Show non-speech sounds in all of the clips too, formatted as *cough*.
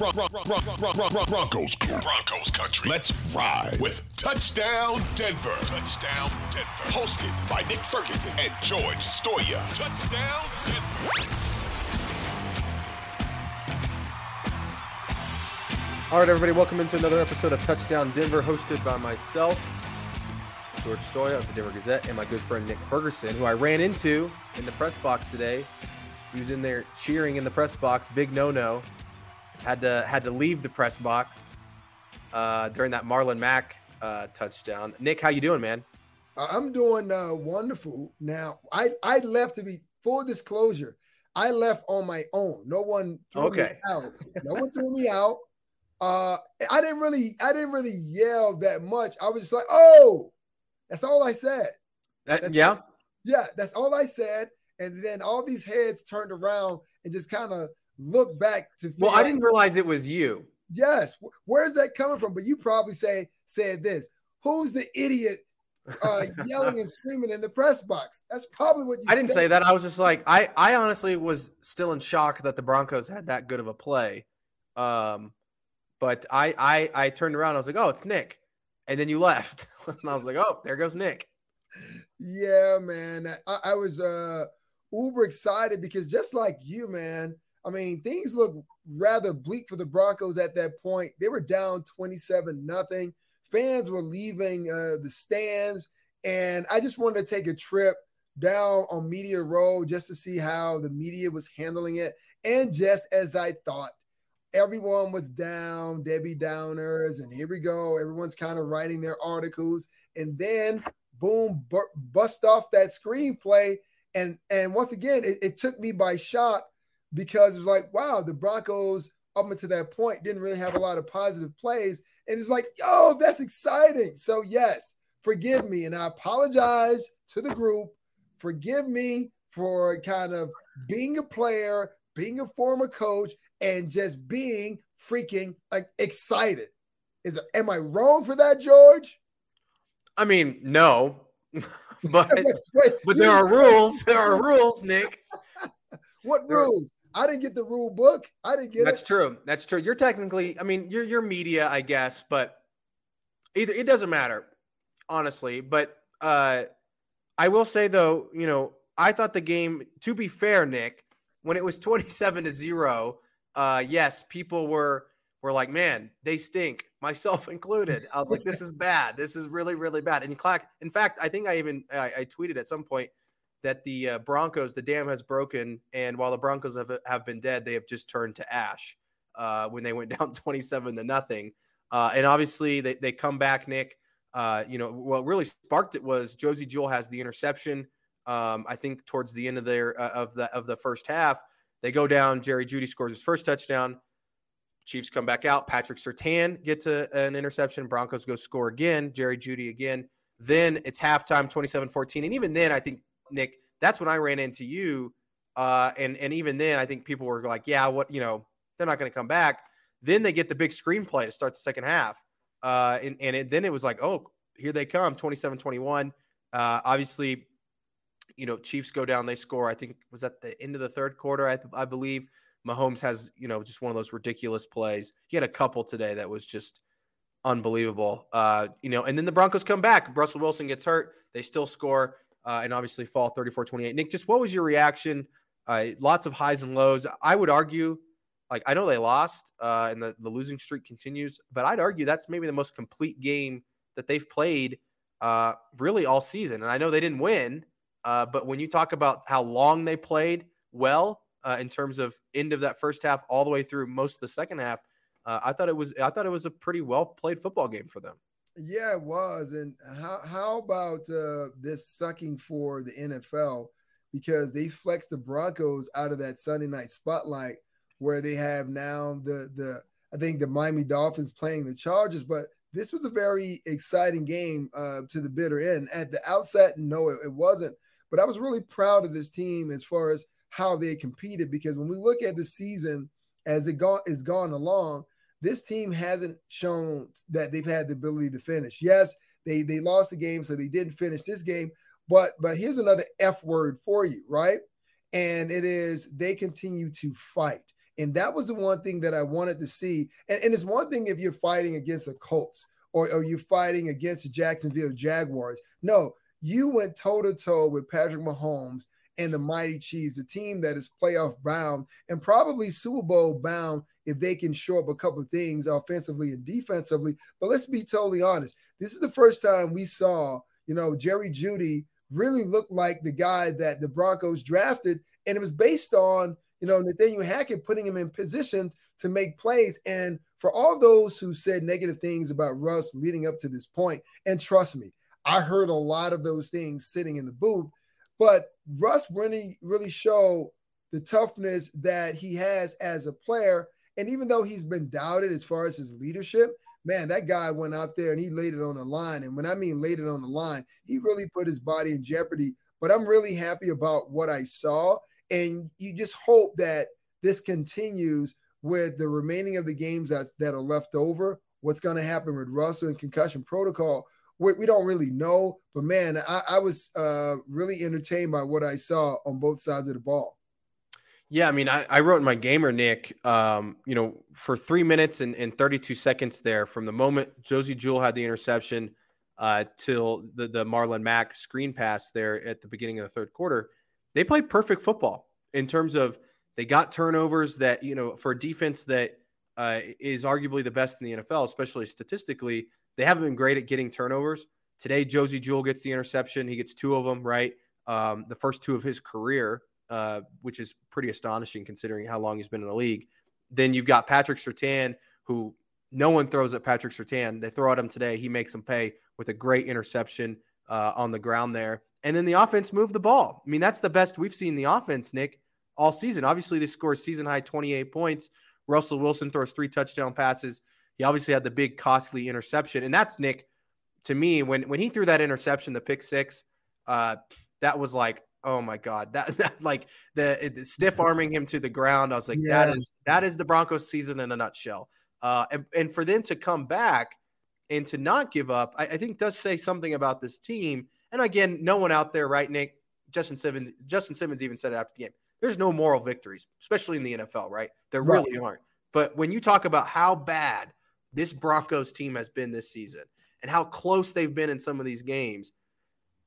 Broncos, Broncos country. Let's ride with Touchdown Denver. Touchdown Denver. Hosted by Nick Ferguson and George Stoia. Touchdown Denver. All right, everybody, welcome into another episode of Touchdown Denver, hosted by myself, George Stoia of the Denver Gazette, and my good friend Nick Ferguson, who I ran into in the press box today. He was in there cheering in the press box, big no-no. Had to had to leave the press box uh, during that Marlon Mack uh, touchdown. Nick, how you doing, man? I'm doing uh, wonderful. Now, I I left to be full disclosure. I left on my own. No one threw Okay. me out. No one threw me out. Uh, I didn't really, I didn't really yell that much. I was just like, "Oh," that's all I said. That- That's- yeah, Yeah, that's all I said. And then all these heads turned around and just kind of looked back to. well, I didn't realize it was you. Yes, where's that coming from? But you probably say said this. Who's the idiot uh, *laughs* yelling and screaming in the press box? That's probably what you. I didn't said. say that. I was just like, I, I honestly was still in shock that the Broncos had that good of a play. Um, but I, I, I turned around. I was like, oh, it's Nick, and then you left, *laughs* and I was like, oh, there goes Nick. Yeah, man. I, I was uh uber excited because just like you, man. I mean, things look rather bleak for the Broncos at that point. They were down 27 nothing. Fans were leaving uh, the stands, and I just wanted to take a trip down on Media Row just to see how the media was handling it. And just as I thought, everyone was down, Debbie Downers, and here we go. Everyone's kind of writing their articles, and then boom, bu- bust off that screenplay. And and once again, it, it took me by shock because it was like, wow, the Broncos up until that point didn't really have a lot of positive plays. And it was like, yo, that's exciting. So yes, forgive me. And I apologize to the group. Forgive me for kind of being a player, being a former coach, and just being freaking like excited. Is am I wrong for that, George? I mean, no, *laughs* but *laughs* but there are rules. There are rules, Nick. *laughs* What there- rules? I didn't get the rule book. I didn't get That's it. true. That's true. You're technically, I mean, you're you're media, I guess, but either it doesn't matter, honestly. But uh I will say though, you know, I thought the game, to be fair, Nick, when it was *laughs* 27 to 0, uh yes, people were were like, man, they stink, *laughs* myself included. I was like, this is bad. This is really, really bad. And Clack, in fact, I think I even I, I tweeted at some point that the uh, Broncos, the dam has broken, and while the Broncos have have been dead, they have just turned to ash uh, when they went *laughs* down 27 to nothing. Uh, and obviously, they, they come back, Nick. Uh, you know, what really sparked it was Josey Jewell has the interception. Um, I think towards the end of their uh, of the of the first half, they go down. Jerry Jeudy scores his first touchdown. Chiefs come back out. Patrick Surtain gets a, an interception. Broncos go score again. Jerry Jeudy again. Then it's halftime, 27-14. And even then, I think Nick, that's when I ran into you. Uh, and and even then, I think people were like, "Yeah, what you know, they're not going to come back." Then they get the big screenplay to start the second half, uh, and and it, then it was like, "Oh, here they come, 27-21." Uh, obviously, you know, Chiefs go down, they score. I think was at the end of the third quarter, I, I believe. Mahomes has you know just one of those ridiculous plays. He had a couple today that was just unbelievable. Uh, you know, and then the Broncos come back. Russell Wilson gets hurt. They still score uh, and obviously fall 34 28. Nick, just what was your reaction? Uh, lots of highs and lows. I would argue, like, I know they lost uh, and the, the losing streak continues, but I'd argue that's maybe the most complete game that they've played uh, really all season. And I know they didn't win, uh, but when you talk about how long they played well uh, in terms of end of that first half all the way through most of the second half, uh, I thought it was I thought it was a pretty well played football game for them. Yeah, it was. And how how about uh, this sucking for the NFL because they flexed the Broncos out of that Sunday night spotlight where they have now the the I think the Miami Dolphins playing the Chargers, but this was a very exciting game uh, to the bitter end. At the outset, no, it, it wasn't. But I was really proud of this team as far as how they competed because when we look at the season as it gone is gone along, this team hasn't shown that they've had the ability to finish. Yes, they they lost the game, so they didn't finish this game. But but here's another F word for you, right? And it is they continue to fight. And that was the one thing that I wanted to see. And, and it's one thing if you're fighting against the Colts or, or you're fighting against the Jacksonville Jaguars. No, you went toe to toe with Patrick Mahomes and the mighty Chiefs, a team that is playoff bound and probably Super Bowl bound if they can show up a couple of things offensively and defensively. But let's be totally honest. This is the first time we saw, you know, Jerry Jeudy really look like the guy that the Broncos drafted. And it was based on, you know, Nathaniel Hackett putting him in positions to make plays. And for all those who said negative things about Russ leading up to this point, and trust me, I heard a lot of those things sitting in the booth. But Russ really, really showed the toughness that he has as a player. And even though he's been doubted as far as his leadership, man, that guy went out there and he laid it on the line. And when I mean laid it on the line, he really put his body in jeopardy. But I'm really happy about what I saw. And you just hope that this continues with the remaining of the games that, that are left over. What's going to happen with Russell and concussion protocol? We, we don't really know. But man, I, I was uh, really entertained by what I saw on both sides of the ball. Yeah, I mean, I, I wrote in my gamer, Nick, um, you know, for three minutes and, and 32 seconds there from the moment Josey Jewell had the interception uh, till the, the Marlon Mack screen pass there at the beginning of the third quarter, they played perfect football in terms of they got turnovers that, you know, for a defense that uh, is arguably the best in the NFL, especially statistically, they haven't been great at getting turnovers. Today, Josey Jewell gets the interception. He gets two of them, right? Um, the first two of his career. Uh, which is pretty astonishing considering how long he's been in the league. Then you've got Patrick Surtain, who no one throws at Patrick Surtain. They throw at him today. He makes them pay with a great interception uh, on the ground there. And then the offense moved the ball. I mean, that's the best we've seen the offense, Nick, all season. Obviously, they score season high 28 points. Russell Wilson throws three touchdown passes. He obviously had the big costly interception. And that's Nick, to me, when when he threw that interception, the pick six, uh, that was like, oh my god that, *laughs* that like the, the, stiff arming him to the ground. I was like yeah. that is that is the broncos season in a nutshell. Uh and, and for them to come back and to not give up I, I, think does say something about this team. And again no one out there right nick? Justin simmons justin simmons even said it after the game. There's no moral victories especially in the nfl right? There right. really aren't. But when you talk about how bad this broncos team has been this season and how close they've been in some of these games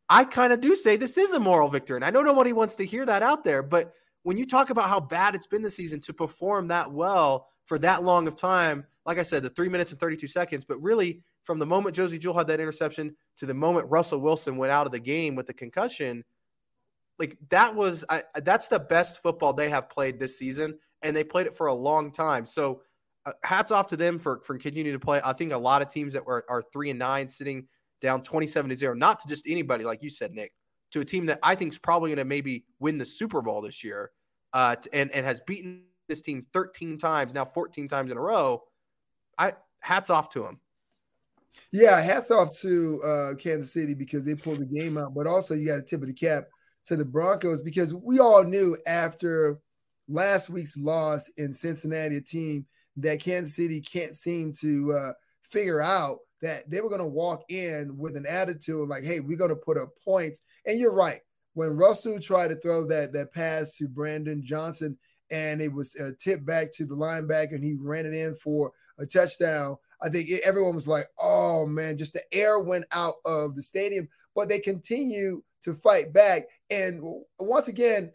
I kind of do say this is a moral victory. And I know nobody wants to hear that out there, but when you talk about how bad it's been this season to perform that well for that long of time, like I said, the three minutes and 32 seconds, but really from the moment Josey Jewell had that interception to the moment Russell Wilson went out of the game with the concussion, like that was I, that's the best football they have played this season, and they played it for a long time. So hats off to them for for continuing to play. I think a lot of teams that were are three and nine sitting down 27 to 0, not to just anybody, like you said, Nick, to a team that I think is probably going to maybe win the Super Bowl this year uh, and, and has beaten this team 13 times, now 14 times in a row. I hats off to them. Yeah, hats off to uh, Kansas City because they pulled the game out, but also you got to tip of the cap to the Broncos because we all knew after last week's loss in Cincinnati, a team that Kansas City can't seem to uh, figure out that they were going to walk in with an attitude like, hey, we're going to put up points. And you're right. When Russell tried to throw that that pass to Brandon Johnson and it was uh, tipped back to the linebacker and he ran it in for a touchdown, I think it, everyone was like, oh man, just the air went out of the stadium. But they continue to fight back. And once again,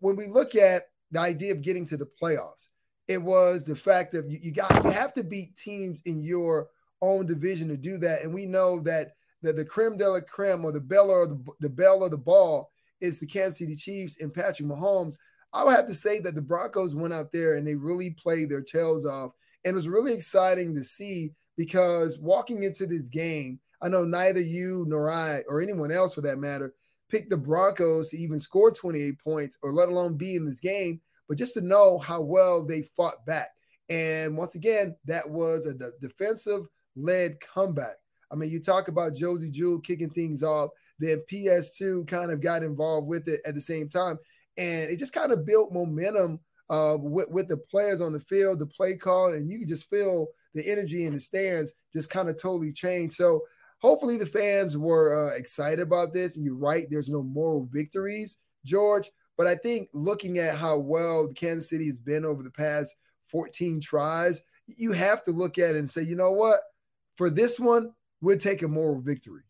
when we look at the idea of getting to the playoffs, it was the fact of you, you got you have to beat teams in your own division to do that. And we know that that the creme de la creme or the bell or the, the belle of the ball is the Kansas City Chiefs and Patrick Mahomes. I would have to say that the Broncos went out there and they really played their tails off. And it was really exciting to see because walking into this game, I know neither you nor I, or anyone else for that matter, picked the Broncos to even score 28 points or let alone be in this game. But just to know how well they fought back. And once again, that was a de- defensive led comeback. I mean, you talk about Josey Jewell kicking things off, then PS2 kind of got involved with it at the same time. And it just kind of built momentum uh, with, with the players on the field, the play call, and you could just feel the energy in the stands just kind of totally changed. So hopefully the fans were uh, excited about this. And you're right, there's no moral victories, George. But I think looking at how well Kansas City has been over the past 14 tries, you have to look at it and say, you know what? For this one, we'll take a moral victory.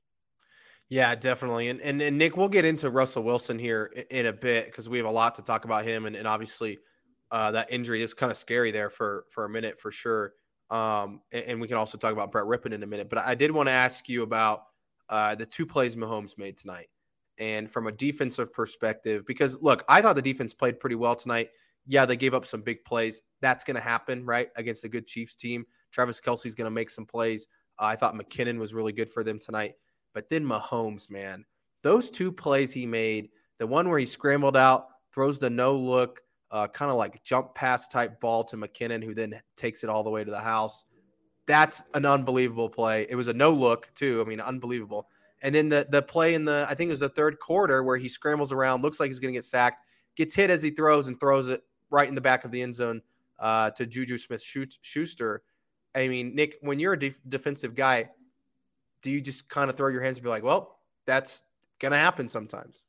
Yeah, definitely. And, and, and Nick, we'll get into Russell Wilson here in, a bit because we have a lot to talk about him. And, and obviously, uh, that injury is kind of scary there for for a minute for sure. Um, and, and, we can also talk about Brett Rypien in a minute. But I did want to ask you about uh, the two plays Mahomes made tonight, and from a defensive perspective, because look, I thought the defense played pretty well tonight. Yeah, they gave up some big plays. That's going to happen, right, against a good Chiefs team. Travis Kelce's going to make some plays. Uh, I thought McKinnon was really good for them tonight. But then Mahomes, man, those two plays he made, the one where he scrambled out, throws the no look, uh, kind of like jump pass type ball to McKinnon, who then takes it all the way to the house. That's an unbelievable play. It was a no look too. I mean, unbelievable. And then the the play in the I think it was the third quarter where he scrambles around, looks like he's going to get sacked, gets hit as he throws and throws it right in the back of the end zone uh, to Juju Smith Schuster. I mean, Nick, when you're a def- defensive guy, do you just kind of throw your hands and be like, well, that's going to happen sometimes?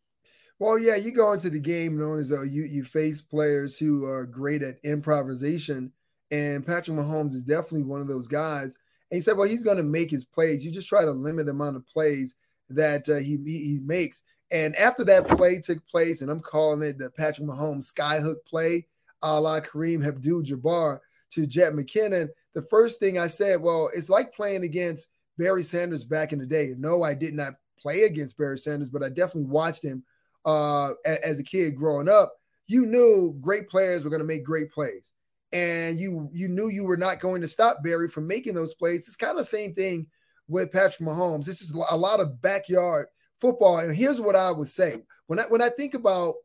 Well, yeah, you go into the game knowing as though you you face players who are great at improvisation, and Patrick Mahomes is definitely one of those guys. And he said, well, he's going to make his plays. You just try to limit the amount of plays that uh, he, he, he makes. And after that play took place, and I'm calling it the Patrick Mahomes skyhook play, a la Kareem Abdul-Jabbar to Jet McKinnon. The first thing I said, well, it's like playing against Barry Sanders back in the day. No, I did not play against Barry Sanders, but I definitely watched him uh, as a kid growing up, you knew great players were going to make great plays, and you you knew you were not going to stop Barry from making those plays. It's kind of the same thing with Patrick Mahomes. It's just a lot of backyard football. And here's what I would say when I when I think about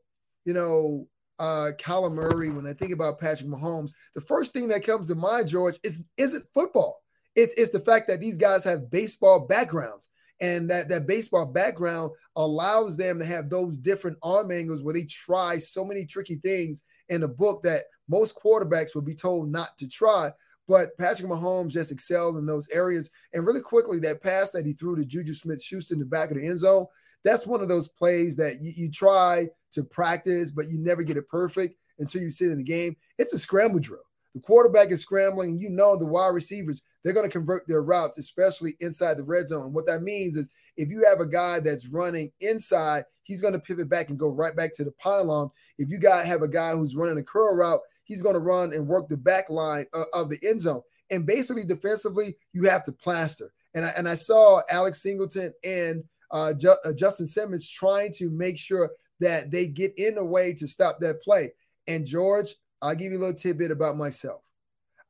you know uh Kyler Murray, when I think about Patrick Mahomes, the first thing that comes to mind, George, is isn't football. It's it's the fact that these guys have baseball backgrounds and that that baseball background allows them to have those different arm angles where they try so many tricky things in a book that most quarterbacks would be told not to try. But Patrick Mahomes just excelled in those areas. And really quickly, that pass that he threw to Juju Smith Schuster in the back of the end zone, that's one of those plays that you, you try to practice, but you never get it perfect until you sit in the game. It's a scramble drill. The quarterback is scrambling, you know the wide receivers, they're going to convert their routes, especially inside the red zone. What that means is if you have a guy that's running inside, he's going to pivot back and go right back to the pylon. If you got have a guy who's running a curl route, he's going to run and work the back line of, of the end zone. And basically, defensively, you have to plaster. And I, and I saw Alex Singleton and uh, Ju- uh, Justin Simmons trying to make sure that they get in the way to stop that play. And George, I'll give you a little tidbit about myself.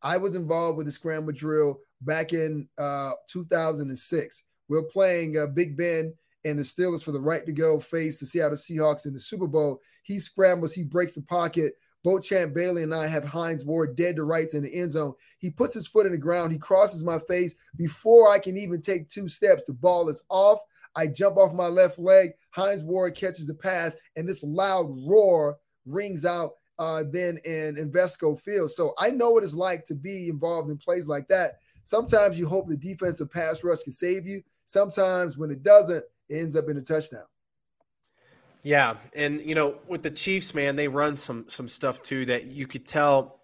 I was involved with the scramble drill back in uh, 2006. We are playing uh, Big Ben and the Steelers for the right to go face the Seattle Seahawks in the Super Bowl. He scrambles, he breaks the pocket. Both Champ Bailey and I have Hines Ward dead to rights in the end zone. He puts his foot in the ground. He crosses my face before I can even take two steps. The ball is off. I jump off my left leg. Hines Ward catches the pass, and this loud roar rings out uh, than in Invesco Field. So I know what it's like to be involved in plays like that. Sometimes you hope the defensive pass rush can save you. Sometimes when it doesn't, ends up in a touchdown. Yeah, and you know, with the Chiefs, man, they run some some stuff too that you could tell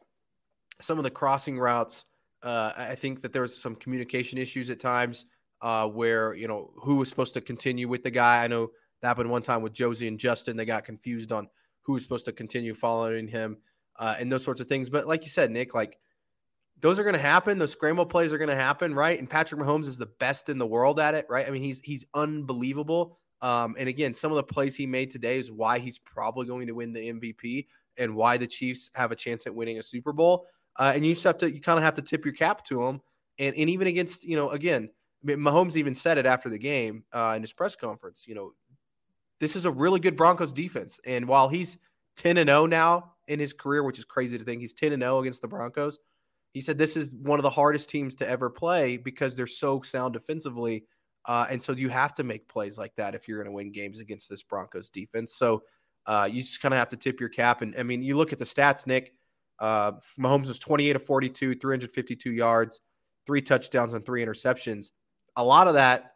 some of the crossing routes. Uh, I think that there was some communication issues at times uh, where you know who was supposed to continue with the guy. I know that happened one time with Josey and Justin. They got confused on who was supposed to continue following him uh, and those sorts of things. But like you said, Nick, like those are going to happen. Those scramble plays are going to happen, right? And Patrick Mahomes is the best in the world at it, right? I mean, he's he's unbelievable. Um, and again, some of the plays he made today is why he's probably going to win the MVP and why the Chiefs have a chance at winning a Super Bowl. Uh, and you just have to, you kind of have to tip your cap to him. And, and even against, you know, again, Mahomes even said it after the game uh, in his press conference. You know, this is a really good Broncos defense. And while he's 10 and 0 now in his career, which is crazy to think. He's 10 and 0 against the Broncos. He said this is one of the hardest teams to ever play because they're so sound defensively. Uh, and so you have to make plays like that if you're going to win games against this Broncos defense. So uh, you just kind of have to tip your cap. And I mean, you look at the stats, Nick. Uh, Mahomes was 28 of 42, 352 yards, three touchdowns, and three interceptions. A lot of that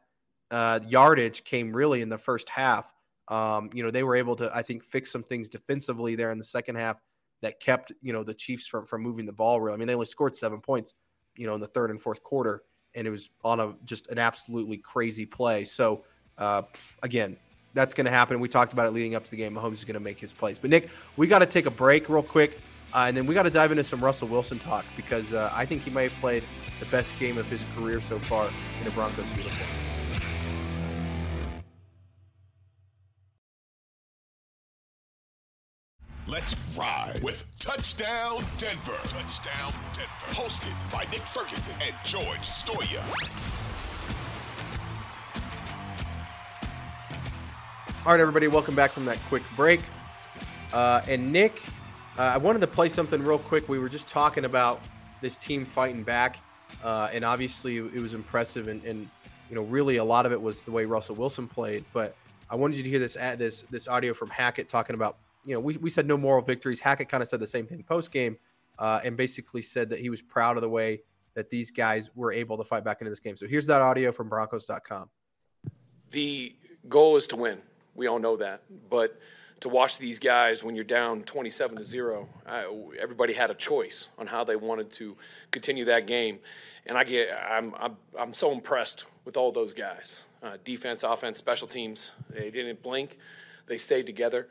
uh, yardage came really in the first half. Um, you know, they were able to, I think, fix some things defensively there in the second half that kept, you know, the Chiefs from, from moving the ball really. I mean, they only scored seven points, you know, in the third and fourth quarter, and it was on a just an absolutely crazy play. So, uh, again, that's going to happen. We talked about it leading up to the game. Mahomes is going to make his plays. But, Nick, we got to take a break real quick. Uh, and then we got to dive into some Russell Wilson talk because uh, I think he might have played the best game of his career so far in a Broncos uniform. Let's ride with Touchdown Denver. Touchdown Denver. Hosted by Nick Ferguson and George Stoia. All right, everybody, welcome back from that quick break. Uh, and Nick, uh, I wanted to play something real quick. We were just talking about this team fighting back, uh, and obviously it was impressive, and, and you know, really a lot of it was the way Russell Wilson played. But I wanted you to hear this this this audio from Hackett talking about you know, we, we said no moral victories. Hackett kind of said the same thing post game uh, and basically said that he was proud of the way that these guys were able to fight back into this game. So here's that audio from Broncos.com. The goal is to win. We all know that. But to watch these guys when you're down 27 to 0, everybody had a choice on how they wanted to continue that game. And I get, I'm, I'm, I'm so impressed with all those guys uh, defense, offense, special teams. They didn't blink, they stayed together.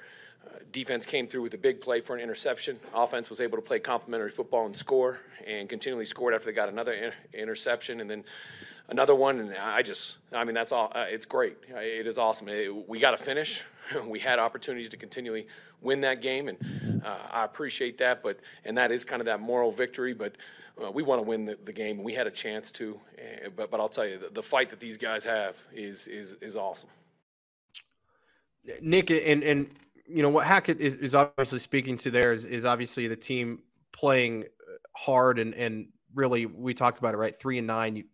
Defense came through with a big play for an interception. Offense was able to play complementary football and score, and continually scored after they got another in- interception, and then another one. And I just, I mean, that's all. Uh, it's great. It is awesome. It, we got to finish. *laughs* we had opportunities to continually win that game, and uh, I appreciate that. But and that is kind of that moral victory. But uh, we want to win the, the, game. We had a chance to. Uh, but but I'll tell you, the, the fight that these guys have is is is awesome. Nick and and you know what Hackett is, is obviously speaking to there is, is obviously the team playing hard and and really we talked about it right three and nine. You,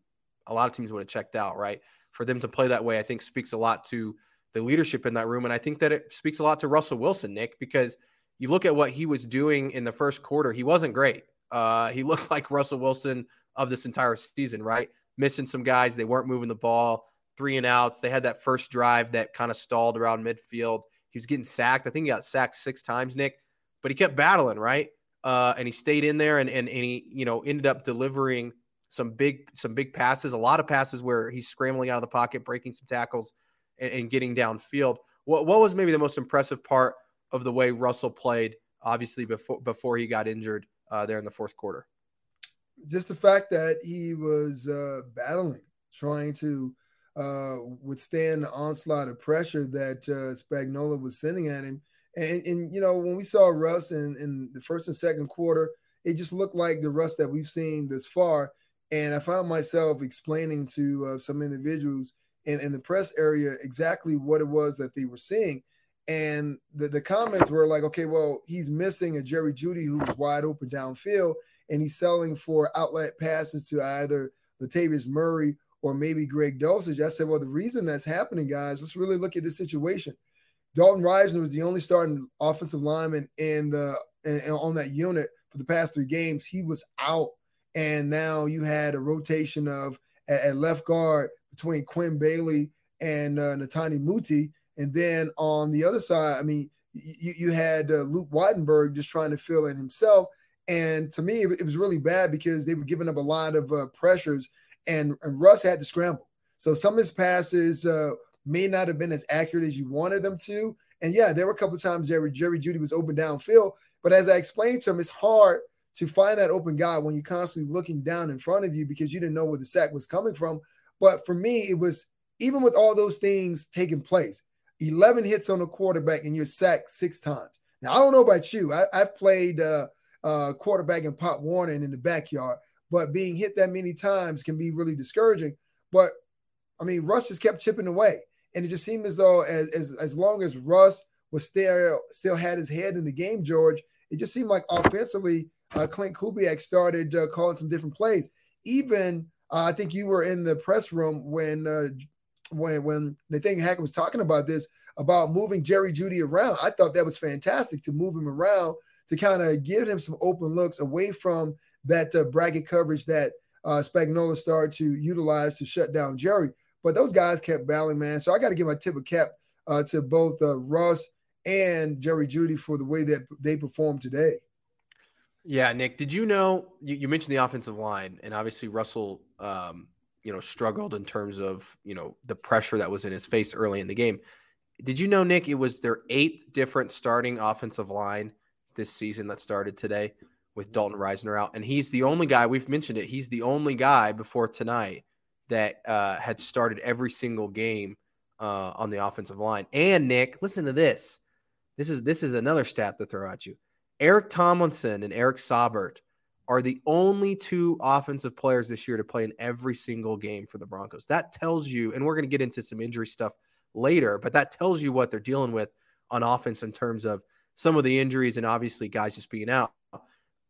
a lot of teams would have checked out right for them to play that way. I think speaks a lot to the leadership in that room, and I think that it speaks a lot to Russell Wilson, Nick, because you look at what he was doing in the first quarter. He wasn't great. Uh, he *laughs* looked like Russell Wilson of this entire season, right? Missing some guys. They weren't moving the ball. Three and outs. They had that first drive that kind of stalled around midfield. He was getting sacked. I think he got sacked six times, Nick, but he kept battling, right? Uh, and he stayed in there and, and, and he, you know, ended up delivering some big, some big passes, a lot of passes where he's scrambling out of the pocket, breaking some tackles and, and getting downfield. What, what was maybe the most impressive part of the way Russell played, obviously before, before he got injured uh, there in the fourth quarter? Just the fact that he was uh, battling, trying to uh, withstand the onslaught of pressure that uh, Spagnuolo was sending at him. And, and, you know, when we saw Russ in, in the first and second quarter, it just looked like the Russ that we've seen this far. And I found myself explaining to uh, some individuals in, in the press area exactly what it was that they were seeing. And the, the comments were like, okay, well, he's missing a Jerry Jeudy who's wide open downfield, and he's selling for outlet passes to either Latavius Murray or maybe Greg Dulcich. I said, well, the reason that's happening, guys, let's really look at the situation. Dalton Risner was the only starting offensive lineman in the in, in, on that unit for the past three games. He was out, and now you had a rotation of at, at left guard between Quinn Bailey and uh, Netane Muti, and then on the other side, I mean, you, you had uh, Luke Wattenberg just trying to fill in himself. And to me, it was really bad because they were giving up a lot of uh, pressures and, and Russ had to scramble. So some of his passes uh, may not have been as accurate as you wanted them to. And yeah, there were a couple of times Jerry Jerry Jeudy was open downfield, but as I explained to him, it's hard to find that open guy when you're constantly looking down in front of you because you didn't know where the sack was coming from. But for me, it was even with all those things taking place, 11 hits on the quarterback and you're sacked six times. Now I don't know about you. I, have played uh, uh, quarterback in Pop Warner in the backyard but being hit that many times can be really discouraging. But I mean, Russ just kept chipping away, and it just seemed as though as as, as long as Russ was still still had his head in the game, George, it just seemed like offensively, uh, Klint Kubiak started uh, calling some different plays. Even uh, I think you were in the press room when uh, when when Nathaniel Hackett was talking about this about moving Jerry Jeudy around. I thought that was fantastic to move him around to kind of give him some open looks away from that uh, bracket coverage that uh, Spagnuolo started to utilize to shut down Jerry. But those guys kept battling, man. So I got to give my tip of cap uh, to both uh, Russ and Jerry Jeudy for the way that they performed today. Yeah, Nick, did you know you, you mentioned the offensive line, and obviously Russell, um, you know, struggled in terms of you know the pressure that was in his face early in the game. Did you know, Nick, it was their eighth different starting offensive line this season that started today with Dalton Risner out, and he's the only guy we've mentioned it. He's the only guy before tonight that uh, had started every single game uh, on the offensive line. And Nick, listen to this. This is this is another stat to throw at you. Eric Tomlinson and Eric Saubert are the only two offensive players this year to play in every single game for the Broncos. That tells you, and we're going to get into some injury stuff later, but that tells you what they're dealing with on offense in terms of some of the injuries and obviously guys just being out.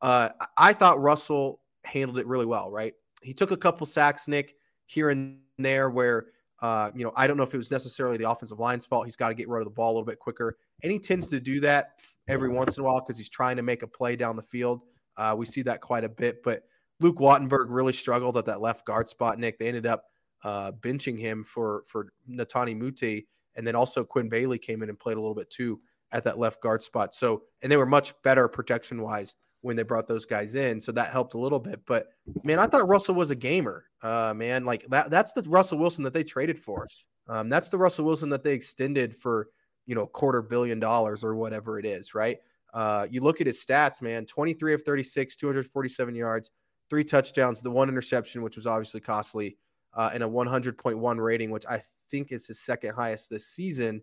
Uh, I thought Russell handled it really well, right? He took a couple sacks, Nick, here and there where uh, you know, I don't know if it was necessarily the offensive line's fault. He's got to get rid of the ball a little bit quicker. And he tends to do that every once in a while because he's trying to make a play down the field. Uh, we see that quite a bit. But Luke Wattenberg really struggled at that left guard spot, Nick. They ended up uh, benching him for for Netane Muti. And then also Quinn Bailey came in and played a little bit too at that left guard spot. So, and they were much better protection wise when they brought those guys in. So that helped a little bit. But man, I thought Russell was a gamer. Uh, man, like that that's the Russell Wilson that they traded for. Um, that's the Russell Wilson that they extended for, you know, quarter billion dollars or whatever it is, right? Uh, you look at his stats, man 23 of 36, 247 yards, three touchdowns, the one interception, which was obviously costly, uh, and a 100.1 rating, which I think is his second highest this season.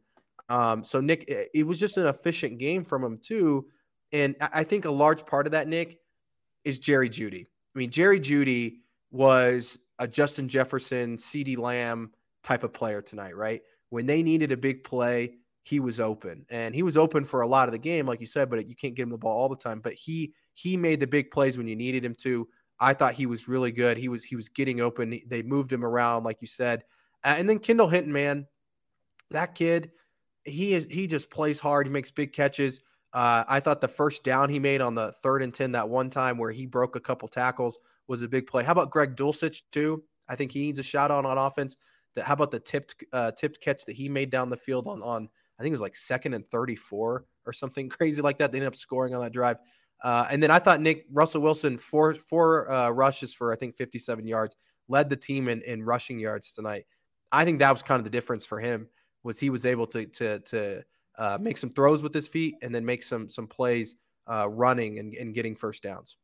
Um, so, Nick, it, it was just an efficient game from him, too. And I think a large part of that, Nick, is Jerry Jeudy. I mean, Jerry Jeudy was a Justin Jefferson, CeeDee Lamb type of player tonight, right? When they needed a big play, he was open. And he was open for a lot of the game, like you said, but you can't get him the ball all the time. But he he made the big plays when you needed him to. I thought he was really good. He was he was getting open. They moved him around, like you said. and then Kendall Hinton, man, that kid, he is he just plays hard. He makes big catches. Uh, I thought the first down he made on the third and 10 that one time where he broke a couple tackles was a big play. How about Greg Dulcich, too? I think he needs a shot on on offense. That how about the tipped uh, tipped catch that he made down the field on on I think it was like second and 34 or something *laughs* crazy like that. They ended up scoring on that drive. Uh, and then I thought Nick Russell Wilson four four uh, rushes for I think 57 yards led the team in, in rushing yards tonight. I think that was kind of the difference for him was he was able to to to uh, make some throws with his feet and then make some some plays uh, running and, and getting first downs.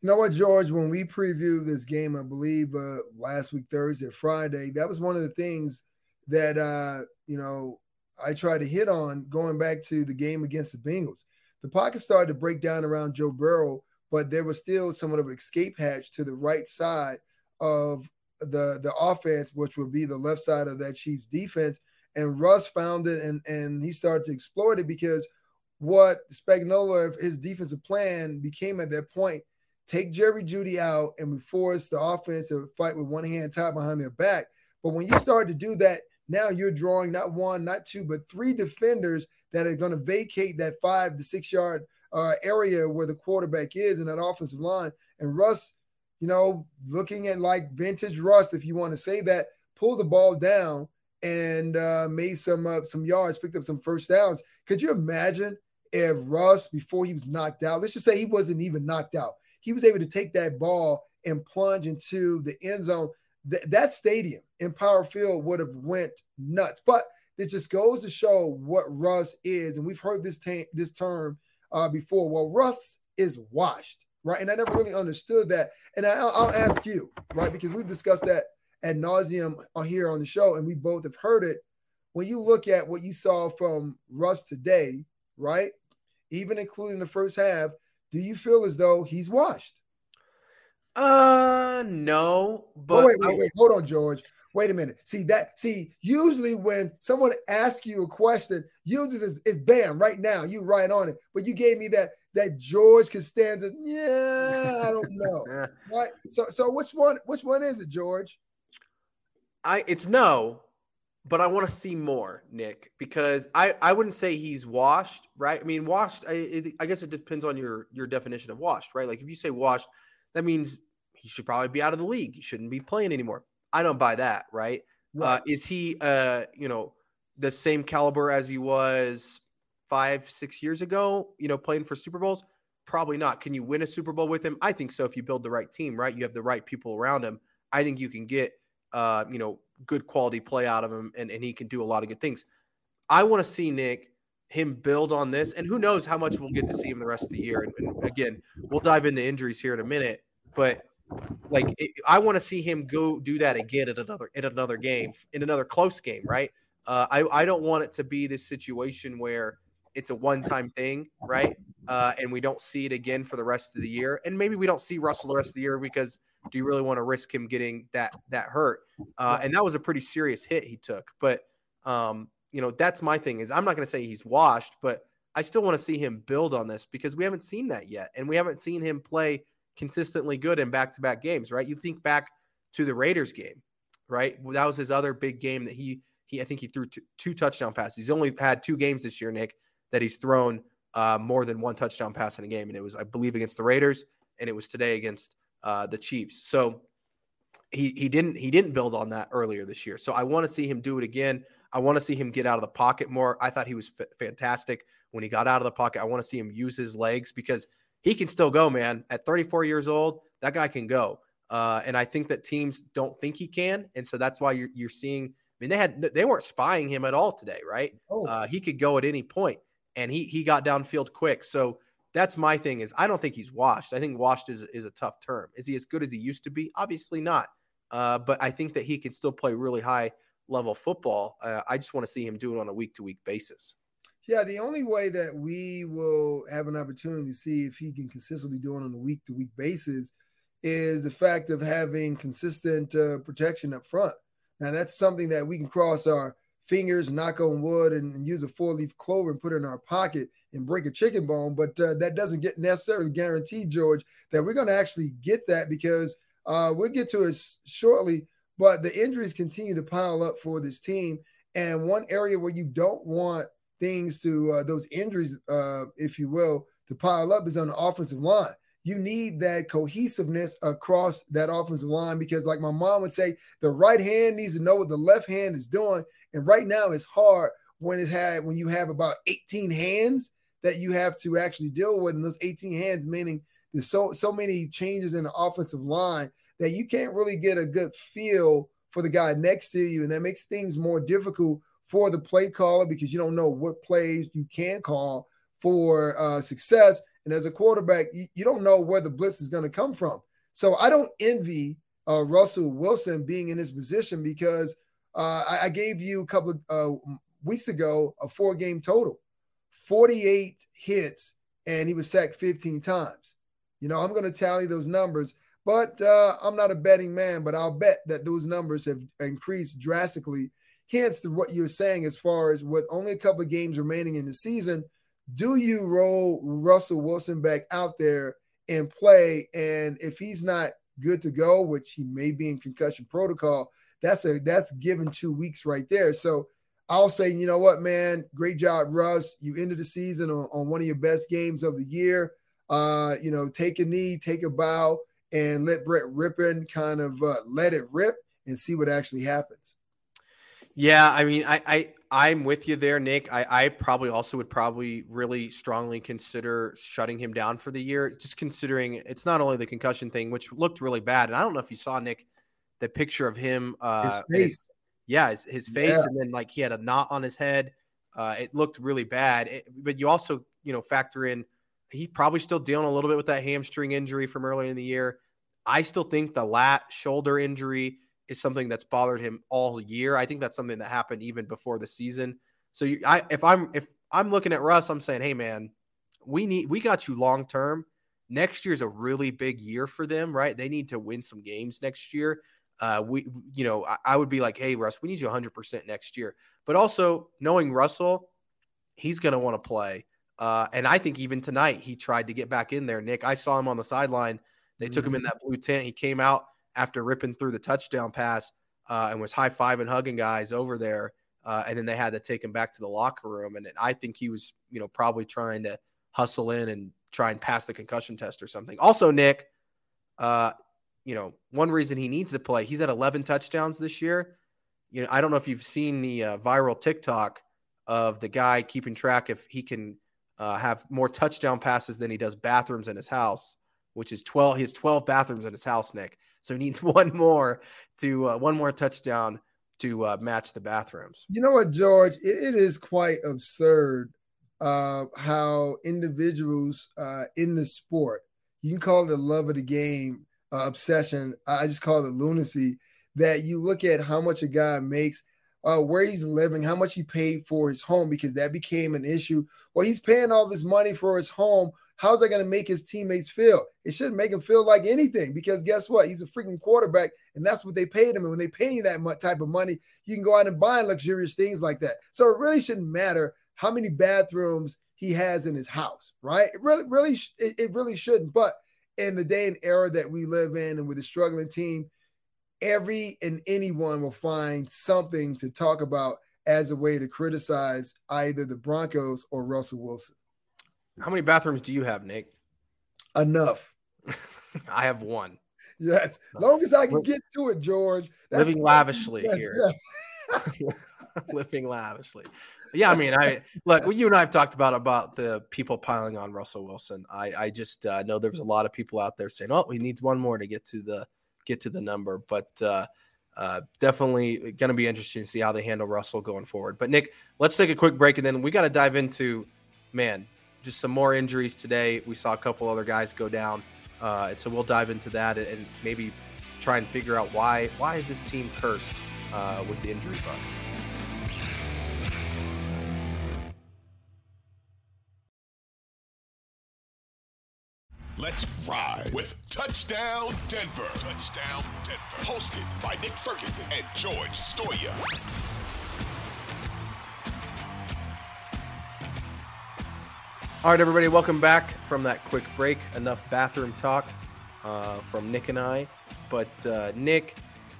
You know what, George? When we previewed this game, I believe uh, last week, Thursday, Friday, that was one of the things that uh, you know I tried to hit on going back to the game against the Bengals. The pocket started to break down around Joe Burrow, but there was still somewhat of an escape hatch to the right side of the the offense, which would be the left side of that Chiefs defense and Russ found it and and he started to exploit it because what Spagnuolo, his defensive plan became at that point, take Jerry Jeudy out and we force the offense to fight with one hand tied behind their back. But when you start to do that, now you're drawing not one, not two, but three defenders that are going to vacate that five to six yard uh, area where the quarterback is in that offensive line. And Russ, you know, looking at like vintage Russ, if you want to say that, pull the ball down and uh, made some uh, some yards, picked up some first downs. Could you imagine if Russ, before he was knocked out, let's just say he wasn't even knocked out, he was able to take that ball and plunge into the end zone. Th- that stadium Empower Field would have went nuts. But this just goes to show what Russ is, and we've heard this ta- this term uh, before. Well, Russ is washed, right? And I never really understood that. And I, I'll ask you, right, because we've discussed that ad nauseum here on the show, and we both have heard it. When you look at what you saw from Russ today, right, even including the first half, do you feel as though he's washed? Uh, no. But oh, wait, wait, wait. Hold on, George. Wait a minute. See that? See, usually when someone asks you a question, usually it's, it's bam right now. You right on it. But you gave me that that George Costanza. Yeah, I don't know. *laughs* right. So so which one which one is it, George? I it's no, but I want to see more, Nick, because I I wouldn't say he's washed, right? I mean, washed. I, I guess it depends on your your definition of washed, right? Like if you say washed, that means he should probably be out of the league. He shouldn't be playing anymore. I don't buy that, right? right. Uh, is he, uh, you know, the same caliber as he was five, six years ago? You know, playing for Super Bowls. Probably not. Can you win a Super Bowl with him? I think so. If you build the right team, right, you have the right people around him. I think you can get, uh, you know, good quality play out of him, and, and he can do a lot of good things. I want to see Nick him build on this, and who knows how much we'll get to see him the rest of the year. And, and again, we'll dive into injuries here in a minute, but like it, I want to see him go do that again at another in another game, in another close game, right? Uh, I I don't want it to be this situation where it's a one-time thing, right? Uh, and we don't see it again for the rest of the year, and maybe we don't see Russell the rest of the year because do you really want to risk him getting that that hurt? Uh, and that was a pretty serious hit he took. But um, you know, that's my thing is I'm not going to say he's washed, but I still want to see him build on this because we haven't seen that yet, and we haven't seen him play consistently good in back-to-back games. Right? You think back to the Raiders game, right? That was his other big game that he he I think he threw two, two touchdown passes. He's only had two games this year, Nick, that he's thrown uh, more than one touchdown pass in a game, and it was I believe against the Raiders, and it was today against uh, the Chiefs. So he he didn't he didn't build on that earlier this year. So I want to see him do it again. I want to see him get out of the pocket more. I thought he was f- fantastic when he got out of the pocket. I want to see him use his legs because he can still go, man. At 34 years old, that guy can go. Uh, and I think that teams don't think he can, and so that's why you're you're seeing. I mean, they had they weren't spying him at all today, right? Oh. Uh, he could go at any point, and he he got downfield quick. So that's my thing is I don't think he's washed. I think washed is, is a tough term. Is he as good as he used to be? Obviously not. Uh, but I think that he can still play really high level football. Uh, I just want to see him do it on a week to week basis. Yeah, the only way that we will have an opportunity to see if he can consistently do it on a week to week basis is the fact of having consistent uh, protection up front. Now, that's something that we can cross our fingers, knock on wood, and, and use a four leaf clover and put in our pocket and break a chicken bone. But uh, that doesn't get necessarily guarantee, George, that we're going to actually get that because uh, we'll get to it shortly. But the injuries continue to pile up for this team. And one area where you don't want things to, uh, those injuries, uh, if you will, to pile up is on the offensive line you need that cohesiveness across that offensive line because, like my mom would say, the right hand needs to know what the left hand is doing. And right now, it's hard when it had when you have about 18 hands that you have to actually deal with, and those 18 hands meaning there's so so many changes in the offensive line that you can't really get a good feel for the guy next to you, and that makes things more difficult for the play caller because you don't know what plays you can call for uh, success. And as a quarterback, you, you don't know where the blitz is going to come from. So I don't envy uh, Russell Wilson being in his position because uh, I, I, gave you a couple of uh, weeks ago a four game total 48 hits, and he was sacked 15 times. You know, I'm going to tally those numbers, but uh, I'm not a betting man, but I'll bet that those numbers have increased drastically. Hence, to what you're saying, as far as with only a couple of games remaining in the season, do you roll Russell Wilson back out there and play? And if he's not good to go, which he may be in concussion protocol, that's a that's given two weeks right there. So I'll say, you know what, man, great job, Russ. You ended the season on, on one of your best games of the year. Uh, you know, take a knee, take a bow, and let Brett Rypien kind of uh, let it rip and see what actually happens. Yeah, I mean, I, I I'm with you there, Nick. I, I probably also would probably really strongly consider shutting him down for the year, just considering it's not only the concussion thing, which looked really bad. And I don't know if you saw Nick, the picture of him, uh, his face. Yeah, his, his face, yeah. and then like he had a knot on his head. Uh, it looked really bad. It, but you also, you know, factor in he's probably still dealing a little bit with that hamstring injury from earlier in the year. I still think the lat shoulder injury is something that's bothered him all year. I think that's something that happened even before the season. So you, I, if I'm if I'm looking at Russ, I'm saying, hey man, we need we got you long term. Next year's a really big year for them, right? They need to win some games next year. Uh, we, you know, I, I would be like, hey Russ, we need you 100 percent next year. But also knowing Russell, he's going to want to play. Uh, and I think even tonight he tried to get back in there. Nick, I saw him on the sideline. They mm-hmm. took him in mm-hmm. that blue tent. He came out after ripping through the touchdown pass uh, and was high fiving, hugging guys over there. Uh, and then they had to take him back to the locker room. And I think he was, you know, probably trying to hustle in and try and pass the concussion test or something. Also, Nick, uh, you know, one reason he needs to play, he's at 11 touchdowns this year. You know, I don't know if you've seen the uh, viral TikTok of the guy keeping track if he can uh, have more touchdown passes than he does bathrooms in his house, which is 12. He has 12 bathrooms in his house, Nick. So he needs *laughs* one more to uh, one more touchdown to uh, match the bathrooms. You know what, George? it, it is quite absurd uh, how individuals uh, in the sport, you can call it the love of the game, uh, obsession. I just call it lunacy. That you look at how much a guy makes, uh, where he's living, how much he paid for his home, because that became an issue. Well, he's paying all this money for his home. How's that going to make his teammates feel? It shouldn't make him feel like anything because guess what? He's a freaking quarterback, and that's what they paid him. And when they pay you that type of money, you can go out and buy luxurious things like that. So it really shouldn't matter how many bathrooms he has in his house, right? It really, really, it, it really shouldn't. But in the day and era that we live in, and with a struggling team, every and anyone will find something to talk about as a way to criticize either the Broncos or Russell Wilson. How many bathrooms do you have, Nick? Enough. *laughs* I have one. Yes, long as I can get to it, George. living lavishly *laughs* yes, here. Yeah. *laughs* living lavishly yeah, I mean, I look. You and I have talked about about the people piling on Russell Wilson. I I just uh, know there's a lot of people out there saying, "Oh, he needs one more to get to the get to the number." But uh, uh, definitely going to be interesting to see how they handle Russell going forward. But Nick, let's take a quick break and then we got to dive into man, just some more injuries today. We saw a couple other guys go down, uh, and so we'll dive into that and maybe try and figure out why why is this team cursed uh, with the injury bug. Let's ride with Touchdown Denver. Touchdown Denver. Hosted by Nick Ferguson and George Stoia. All right, everybody, welcome back from that quick break. Enough bathroom talk uh, from Nick and I. But uh, Nick,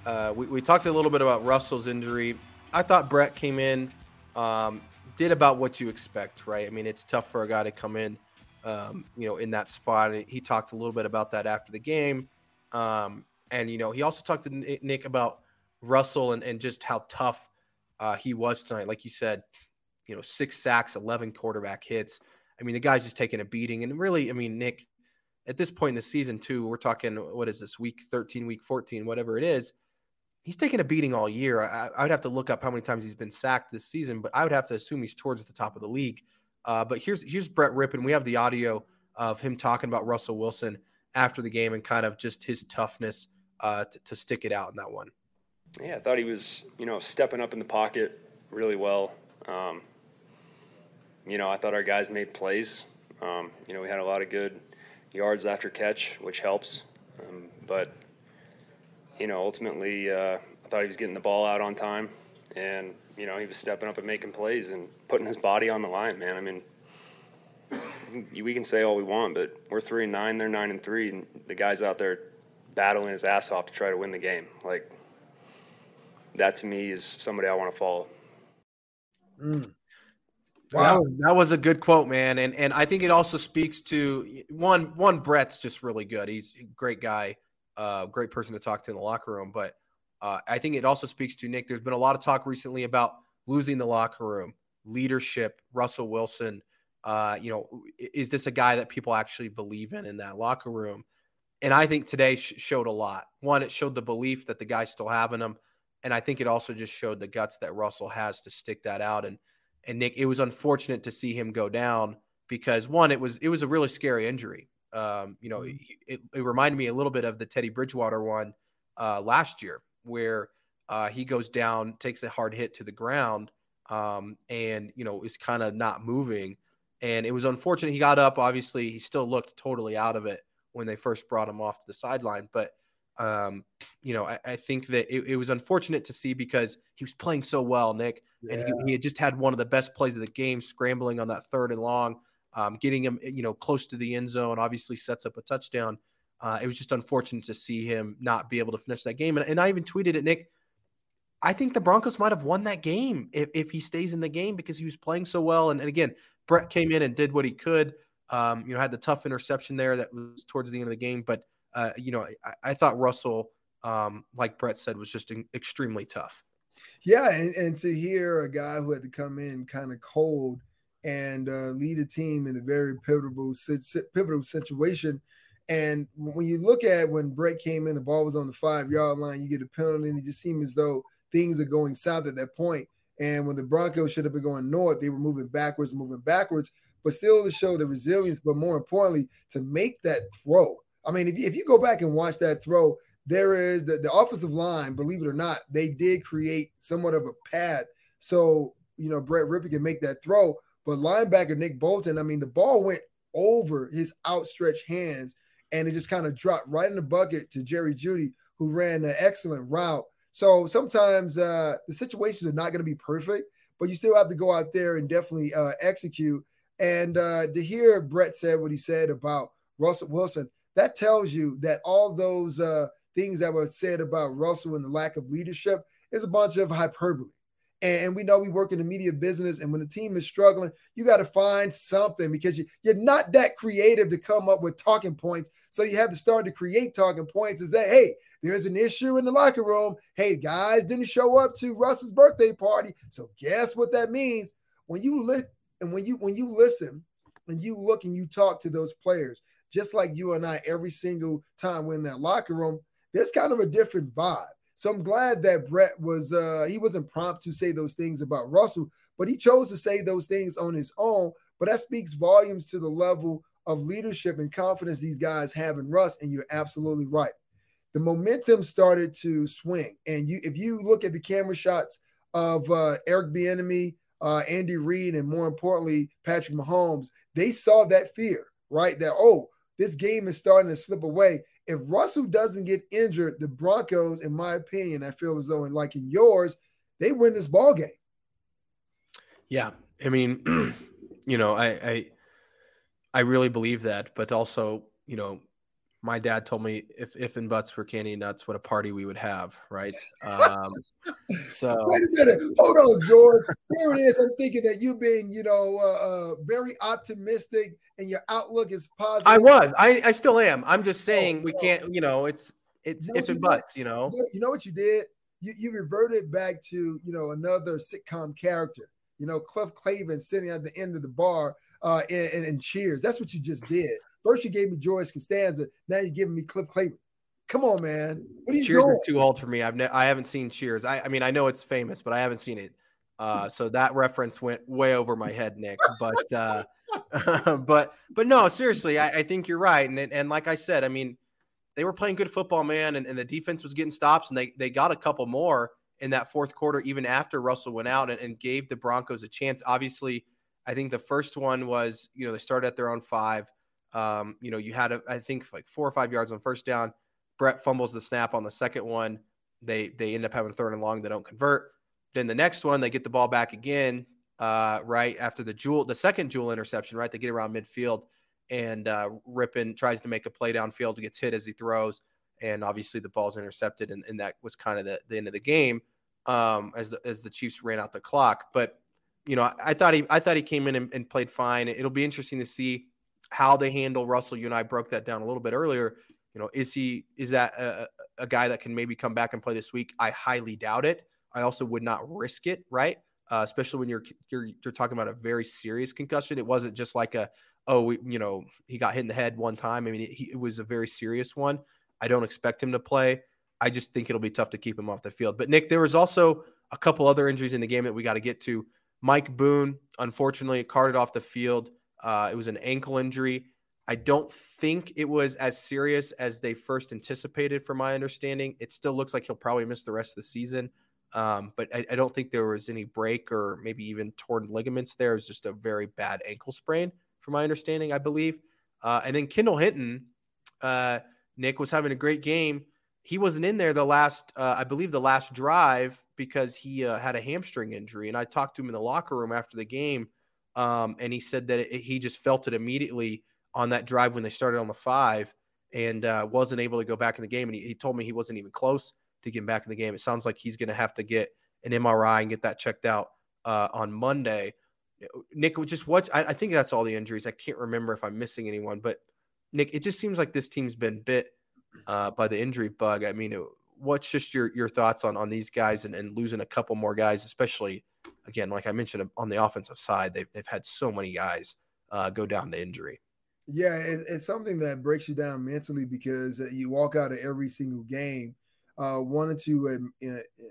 uh, we, we, talked a little bit about Russell's injury. I thought Brett came in, um, did about what you expect, right? I mean, it's tough for a guy to come in um, you know, in that spot. He talked a little bit about that after the game. Um, and, you know, he also talked to Nick about Russell and, and just how tough uh, he was tonight. Like you said, you know, six sacks, 11 quarterback hits. I mean, the guy's just taking a beating. And really, I mean, Nick, at this point in the season, too, we're talking, what is this, week 13, week 14, whatever it is. He's taking a beating all year. I, I would have to look up how many times he's been sacked this season, but I would have to assume he's towards the top of the league. Uh, but here's here's Brett Rypien. We have the audio of him talking about Russell Wilson after the game and kind of just his toughness uh, to, to stick it out in that one. Yeah, I thought he was you know stepping up in the pocket really well. Um, you know, I thought our guys made plays. Um, you know, we had a lot of good yards after catch, which helps. Um, but you know, ultimately, uh, I thought he was getting the ball out on time, and you know, he was stepping up and making plays and putting his body on the line, man. I mean, we can say all we want, but we're three and nine, they're nine and three, and the guy's out there battling his ass off to try to win the game. Like that to me is somebody I want to follow. Mm. Wow, that was, that was, a good quote, man, and and I think it also speaks to one one Brett's just really good. He's a great guy, uh, great person to talk to in the locker room, but uh, I think it also speaks to Nick. There's been a lot of talk recently about losing the locker room, leadership, Russell Wilson. Uh, you know, is this a guy that people actually believe in in that locker room? And I think today sh- showed a lot. One, it showed the belief that the guys still have in him, and I think it also just showed the guts that Russell has to stick that out. And and Nick, it was unfortunate to see him go down because one, it was it was a really scary injury. Um, you know, mm-hmm. it, it, reminded me a little bit of the Teddy Bridgewater one uh, last year where uh, he goes down, takes a hard hit to the ground, um, and you know is kind of not moving. And it was unfortunate. He got up. Obviously, he still looked totally out of it when they first brought him off to the sideline. But um, you know, I, I think that it, it, was unfortunate to see because he was playing so well, Nick, yeah. and he, he, had just had one of the best plays of the game, scrambling on that third and long um, getting him, you know, close to the end zone. Obviously, sets up a touchdown. Uh, it was just unfortunate to see him not be able to finish that game. And, and I even tweeted it, Nick. I think the Broncos might have won that game if, if he stays in the game because he was playing so well. And, and again, Brett came in and did what he could. Um, you know, had the tough interception there that was towards the end of the game. But, uh, you know, I, I thought Russell, um, like Brett said, was just extremely tough. Yeah. And, and to hear a guy who had to come in kind of cold and uh, lead a team in a very pivotal, pivotal situation. And when you look at when Brett came in, the ball was on the five yard line, you get a penalty, and it just seemed as though things are going south at that point. And when the Broncos should have been going north, they were moving backwards, moving backwards, but still to show the resilience, but more importantly, to make that throw. I mean, if you, if you go back and watch that throw, there is the, the offensive line, believe it or not, they did create somewhat of a pad. So, you know, Brett Rypien can make that throw. But linebacker Nick Bolton, I mean, the ball went over his outstretched hands and it just kind of dropped right in the bucket to Jerry Jeudy, who ran an excellent route. So sometimes uh, the situations are not going to be perfect, but you still have to go out there and definitely uh, execute. And uh, to hear Brett said what he said about Russell Wilson, that tells you that all those uh, things that were said about Russell and the lack of leadership is a bunch of hyperbole. And we know we work in the media business. And when the team is struggling, you got to find something because you, you're not that creative to come up with talking points. So you have to start to create talking points is that, hey, there's an issue in the locker room. Hey, guys didn't show up to Russ's birthday party. So guess what that means? When you look and when you when you listen and you look and you talk to those players, just like you and I every single time we're in that locker room, there's kind of a different vibe. So I'm glad that Brett was uh he wasn't prompt to say those things about Russell, but he chose to say those things on his own. But that speaks volumes to the level of leadership and confidence these guys have in Russ. And you're absolutely right. The momentum started to swing. And you if you look at the camera shots of uh, Eric Bieniemy, uh, Andy Reid, and more importantly, Patrick Mahomes, they saw that fear, right? That, oh, this game is starting to slip away if Russell doesn't get injured, the Broncos, in my opinion, I feel as though, and like in yours, they win this ball game. Yeah, I mean, *clears throat* you know, I, I, I really believe that, but also, you know, my dad told me if if and buts were candy nuts, what a party we would have, right? Um, so wait a minute, hold on, George. Here it is. I'm thinking that you being, you know, uh, uh, very optimistic and your outlook is positive. I was. I, I still am. I'm just saying oh, we can't. You know, it's it's you know if and buts. You know. You know what you did? You you reverted back to you know another sitcom character. You know, Cliff Clavin sitting at the end of the bar uh, and, and Cheers. That's what you just did. First, you gave me George Costanza. Now you're giving me Cliff Clavin. Come on, man. What are you Cheers doing? is too old for me. I've ne- I haven't seen Cheers. I, I mean, I know it's famous, but I haven't seen it. Uh, so that reference went way over my head, Nick. But uh, *laughs* but but no, seriously, I, I, think you're right. And and like I said, I mean, they were playing good football, man, and, and the defense was getting stops, and they they got a couple more in that fourth quarter, even after Russell went out and, and gave the Broncos a chance. Obviously, I think the first one was, you know, they started at their own five. Um, you know, you had, a, I think, like four or five yards on first down. Brett fumbles the snap on the second one. They they end up having third and long. They don't convert. Then the next one, they get the ball back again, uh, right after the Jewell, the second Jewell interception. Right, they get around midfield, and uh, Rypien tries to make a play downfield, gets hit as he throws, and obviously the ball's intercepted, and, and that was kind of the, the end of the game um, as the as the Chiefs ran out the clock. But you know, I, I thought he I thought he came in and, and played fine. It'll be interesting to see how they handle Russell. You and I broke that down a little bit earlier. You know, is he is that a, a guy that can maybe come back and play this week? I highly doubt it. I also would not risk it, right? Uh, especially when you're, you're you're talking about a very serious concussion. It wasn't just like a oh we, you know he got hit in the head one time. I mean it, he, it was a very serious one. I don't expect him to play. I just think it'll be tough to keep him off the field. But Nick, there was also a couple other injuries in the game that we got to get to. Mike Boone, unfortunately, carted off the field uh, it was an ankle injury. I don't think it was as serious as they first anticipated, from my understanding. It still looks like he'll probably miss the rest of the season. Um, but I, I, don't think there was any break or maybe even torn ligaments there. It was just a very bad ankle sprain, from my understanding, I believe. Uh, and then Kendall Hinton, uh, Nick was having a great game. He wasn't in there the last, uh, I believe, the last drive because he uh, had a hamstring injury. And I talked to him in the locker room after the game um, and he said that it, he just felt it immediately on that drive when they started on the five, and uh, wasn't able to go back in the game. And he, he told me he wasn't even close to getting back in the game. It sounds like he's going to have to get an MRI and get that checked out uh, on Monday. Nick, just what I, I, think that's all the injuries. I can't remember if I'm missing anyone, but Nick, it just seems like this team's been bit uh, by the injury bug. I mean, what's just your your thoughts on on these guys and, and losing a couple more guys, especially again, like I mentioned on the offensive side, they've they've had so many guys uh, go down to injury. Yeah, it, it's something that breaks you down mentally because uh, you walk out of every single game uh, wanting to um,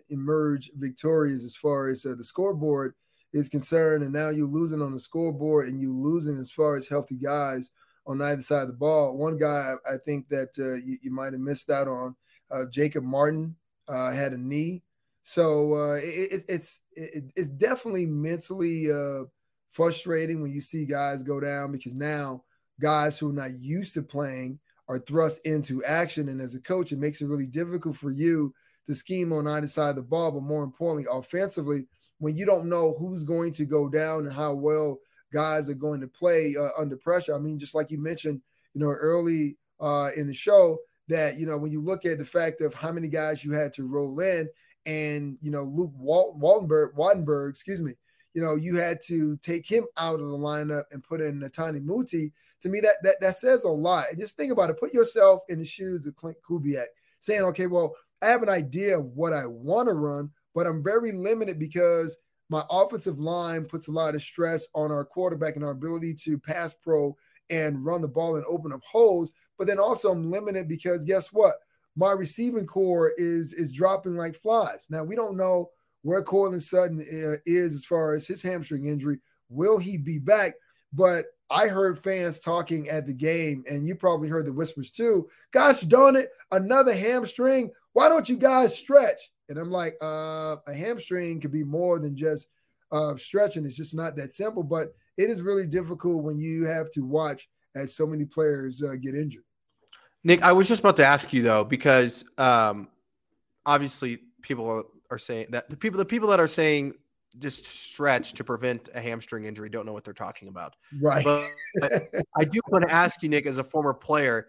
emerge victorious as far as uh, the scoreboard is concerned, and now you're losing on the scoreboard and you're losing as far as healthy guys on either side of the ball. One guy I think that uh, you, you might have missed out on, uh, Jacob Martin, had a knee, so uh, it, it's it, it's definitely mentally uh, frustrating when you see guys go down because now guys who are not used to playing are thrust into action, and as a coach, it makes it really difficult for you to scheme on either side of the ball. But more importantly, offensively, when you don't know who's going to go down and how well guys are going to play uh, under pressure. I mean, just like you mentioned, you know, early uh, in the show, that you know when you look at the fact of how many guys you had to roll in, and you know Luke Wal- Waltenberg, Wattenberg, excuse me, you know you had to take him out of the lineup and put in Netane Muti. To me, that that that says a lot. And just think about it. Put yourself in the shoes of Klint Kubiak, saying, "Okay, well, I have an idea of what I want to run, but I'm very limited because." My offensive line puts a lot of stress on our quarterback and our ability to pass pro and run the ball and open up holes. But then also I'm limited because guess what? My receiving core is is dropping like flies. Now we don't know where Courtland Sutton uh, is as far as his hamstring injury. Will he be back? But I heard fans talking at the game, and you probably heard the whispers too. Gosh darn it, another hamstring. Why don't you guys stretch? And I'm like, uh, a hamstring could be more than just uh, stretching. It's just not that simple. But it is really difficult when you have to watch as so many players uh, get injured. Nick, I was just about to ask you though, because um, obviously people are saying that the people the people that are saying just stretch to prevent a hamstring injury don't know what they're talking about. Right. But I do want to ask you, Nick, as a former player,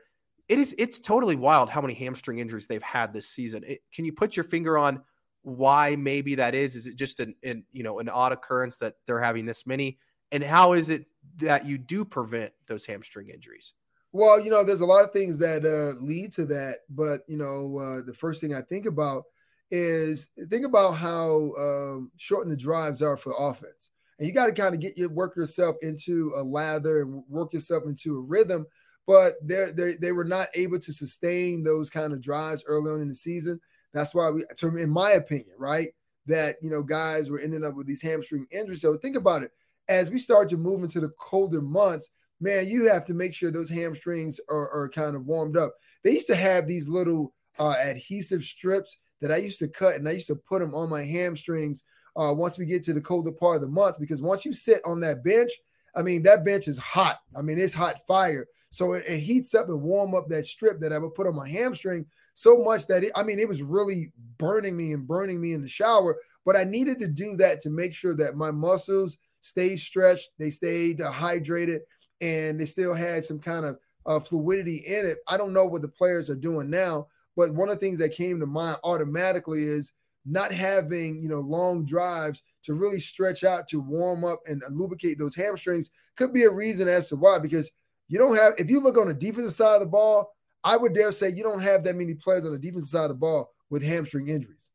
it is it's totally wild how many hamstring injuries they've had this season. It, can you put your finger on why maybe that is? Is it just an, an you know an odd occurrence that they're having this many? And how is it that you do prevent those hamstring injuries? Well, you know, there's a lot of things that uh, lead to that, but you know, uh, the first thing I think about is think about how um, shortened the drives are for offense, and you got to kind of get your work yourself into a lather and work yourself into a rhythm. But they they they were not able to sustain those kind of drives early on in the season. That's why we, in my opinion, right, that you know guys were ending up with these hamstring injuries. So think about it as we start to move into the colder months man, you have to make sure those hamstrings are, are kind of warmed up. They used to have these little uh, adhesive strips that I used to cut and I used to put them on my hamstrings uh, once we get to the colder part of the months because once you sit on that bench, I mean, that bench is hot. I mean, it's hot fire. So it, it heats up and warm up that strip that I would put on my hamstring so much that it, I mean, it was really burning me and burning me in the shower. But I needed to do that to make sure that my muscles stayed stretched, they stayed hydrated, and they still had some kind of uh, fluidity in it. I don't know what the players are doing now, but one of the things that came to mind automatically is not having you know long drives to really stretch out to warm up and lubricate those hamstrings could be a reason as to why because you don't have if you look on the defensive side of the ball i would dare say you don't have that many players on the defensive side of the ball with hamstring injuries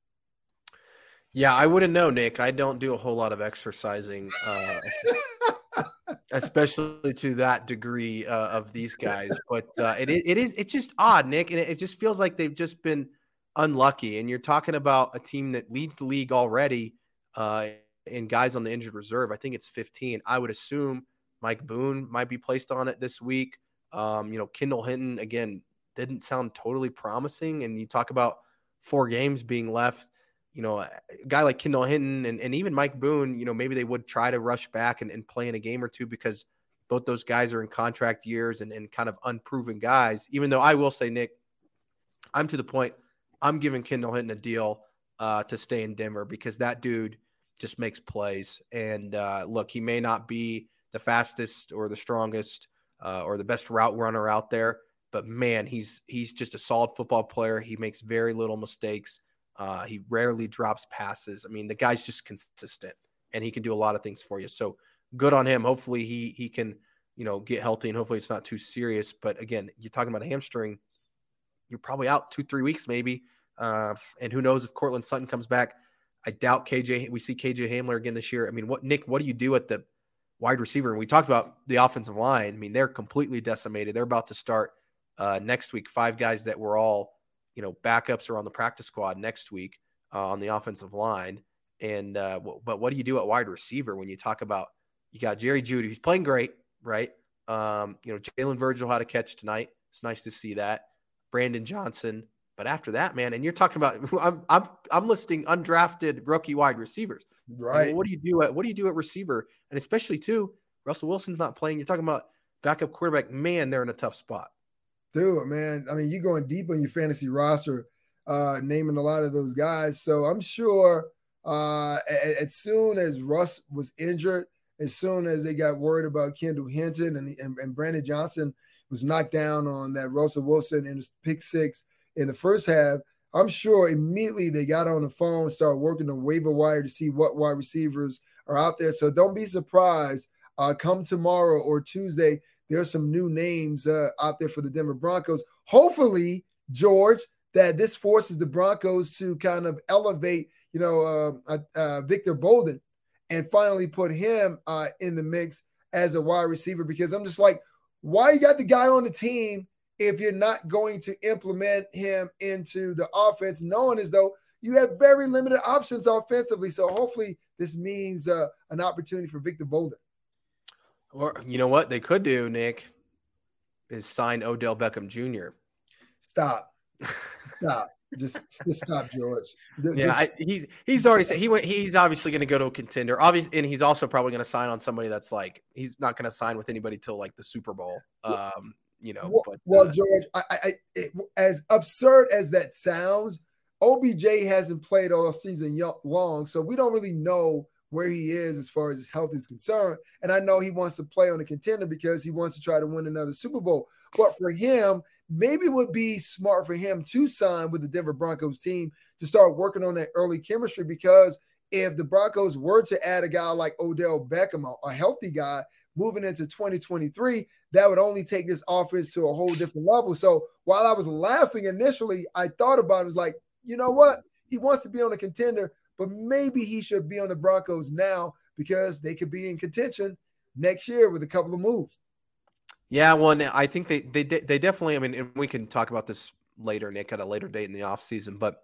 yeah i wouldn't know nick i don't do a whole lot of exercising uh, *laughs* especially to that degree uh, of *laughs* these guys. But uh, it, it is it's just odd, Nick, and it, it, just feels like they've just been unlucky. And you're talking about a team that leads the league already uh, in guys on the injured reserve. I think it's 15. I would assume Mike Boone might be placed on it this week. Um, you know, Kendall Hinton again didn't sound totally promising, and you talk about four games being left you know, a guy like Kendall Hinton and, and even Mike Boone, you know, maybe they would try to rush back and, and play in a game or two because both those guys are in contract years and, and kind of unproven guys. Even though I will say, Nick, I'm to the point I'm giving Kendall Hinton a deal uh, to stay in Denver because that dude just makes plays. And uh, look, he may not be the fastest or the strongest uh, or the best route runner out there. But man, he's he's just a solid football player. He makes very little mistakes. Uh, he rarely drops passes. I mean, the guy's just consistent, and he can do a lot of things for you. So good on him. Hopefully, he he can you know get healthy, and hopefully it's not too serious. But again, you're talking about a hamstring. You're probably out two three weeks maybe, uh, and who knows if Courtland Sutton comes back. I doubt KJ. We see KJ Hamler again this year. I mean, what Nick? What do you do at the wide receiver? And we talked about the offensive line. I mean, they're completely decimated. They're about to start uh, next week. Five guys that were all you know backups are on the practice squad next week uh, on the offensive line. And uh, but what do you do at wide receiver when you talk about you got Jerry Jeudy who's playing great, right? Um, you know Jalen Virgil had a catch tonight. It's nice to see that. Brandon Johnson, but after that, man, and you're talking about *laughs* I'm I'm I'm listing undrafted rookie wide receivers. Right. Well, what do you do at what do you do at receiver? And especially too, Russell Wilson's not playing. You're talking about backup quarterback. Man, they're in a tough spot. Dude, man. I mean, you're going deep on your fantasy roster, uh, naming a lot of those guys. So I'm sure uh, as soon as Russ was injured, as soon as they got worried about Kendall Hinton and, and, and Brandon Johnson was knocked down on that Russell Wilson in his pick six in the first half, I'm sure immediately they got on the phone, started working the waiver wire to see what wide receivers are out there. So don't be surprised. Uh, come tomorrow or Tuesday, there's some new names uh, out there for the Denver Broncos. Hopefully, George, that this forces the Broncos to kind of elevate, you know, uh, uh Victor Bolden and finally put him uh, in the mix as a wide receiver because I'm just like, why you got the guy on the team if you're not going to implement him into the offense, knowing as though you have very limited options offensively. So hopefully this means uh, an opportunity for Victor Bolden. Or you know what they could do, Nick, is sign Odell Beckham Jr. Stop. *laughs* Stop. just, just stop, George. Just, yeah, I, he's he's already said he went. He's obviously going to go to a contender. Obviously, and he's also probably going to sign on somebody that's like he's not going to sign with anybody till like the Super Bowl. Um, you know. Well, but, well uh, George, I, I it, as absurd as that sounds, OBJ hasn't played all season long, so we don't really know where he is as far as his health is concerned. And I know he wants to play on a contender because he wants to try to win another Super Bowl. But for him, maybe it would be smart for him to sign with the Denver Broncos team to start working on that early chemistry because if the Broncos were to add a guy like Odell Beckham, a healthy guy, moving into 2023, that would only take this offense to a whole different level. So while I was laughing initially, I thought about it, was like, you know what? He wants to be on a contender, but maybe he should be on the Broncos now because they could be in contention next year with a couple of moves. Yeah, well, I think they they they definitely. I mean, and we can talk about this later, Nick, at a later date in the offseason, but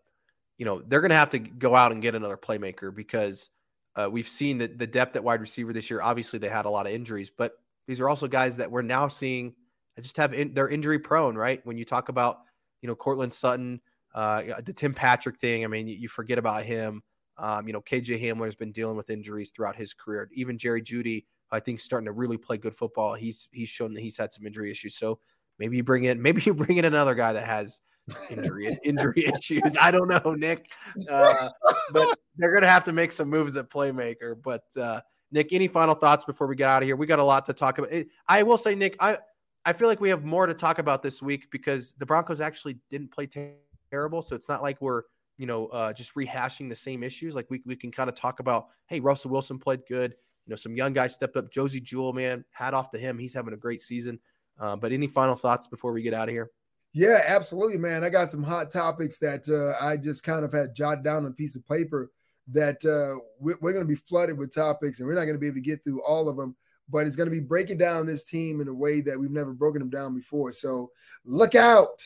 you know they're going to have to go out and get another playmaker because uh, we've seen that the depth at wide receiver this year. Obviously, they had a lot of injuries, but these are also guys that we're now seeing I just have in, they're injury prone, right? When you talk about you know Courtland Sutton, uh, the Tim Patrick thing, I mean, you forget about him. Um, you know, KJ Hamler has been dealing with injuries throughout his career. Even Jerry Jeudy, I think, starting to really play good football. He's he's shown that he's had some injury issues. So maybe you bring in maybe you bring in another guy that has injury *laughs* injury issues. I don't know, Nick, uh, but they're gonna have to make some moves at playmaker. But uh, Nick, any final thoughts before we get out of here? We got a lot to talk about. I will say, Nick, I I feel like we have more to talk about this week because the Broncos actually didn't play terrible, so it's not like we're you know uh, just rehashing the same issues. Like we we can kind of talk about, hey, Russell Wilson played good. You know, some young guys stepped up. Josey Jewell, man, hat off to him. He's having a great season. Uh, but any final thoughts before we get out of here? Yeah, absolutely, man. I got some hot topics that uh, I just kind of had jotted down on a piece of paper that uh, we're, we're going to be flooded with topics and we're not going to be able to get through all of them. But it's going to be breaking down this team in a way that we've never broken them down before. So look out.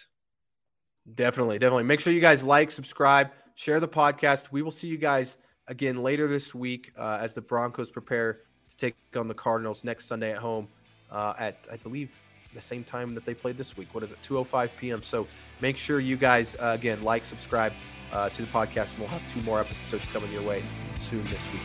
Definitely, definitely. Make sure you guys like, subscribe, share the podcast. We will see you guys again later this week uh, as the Broncos prepare to take on the Cardinals next Sunday at home uh, at, I believe, the same time that they played this week. What is it? 2:05 p.m. So make sure you guys uh, again like, subscribe uh, to the podcast, and we'll have two more episodes coming your way soon this week.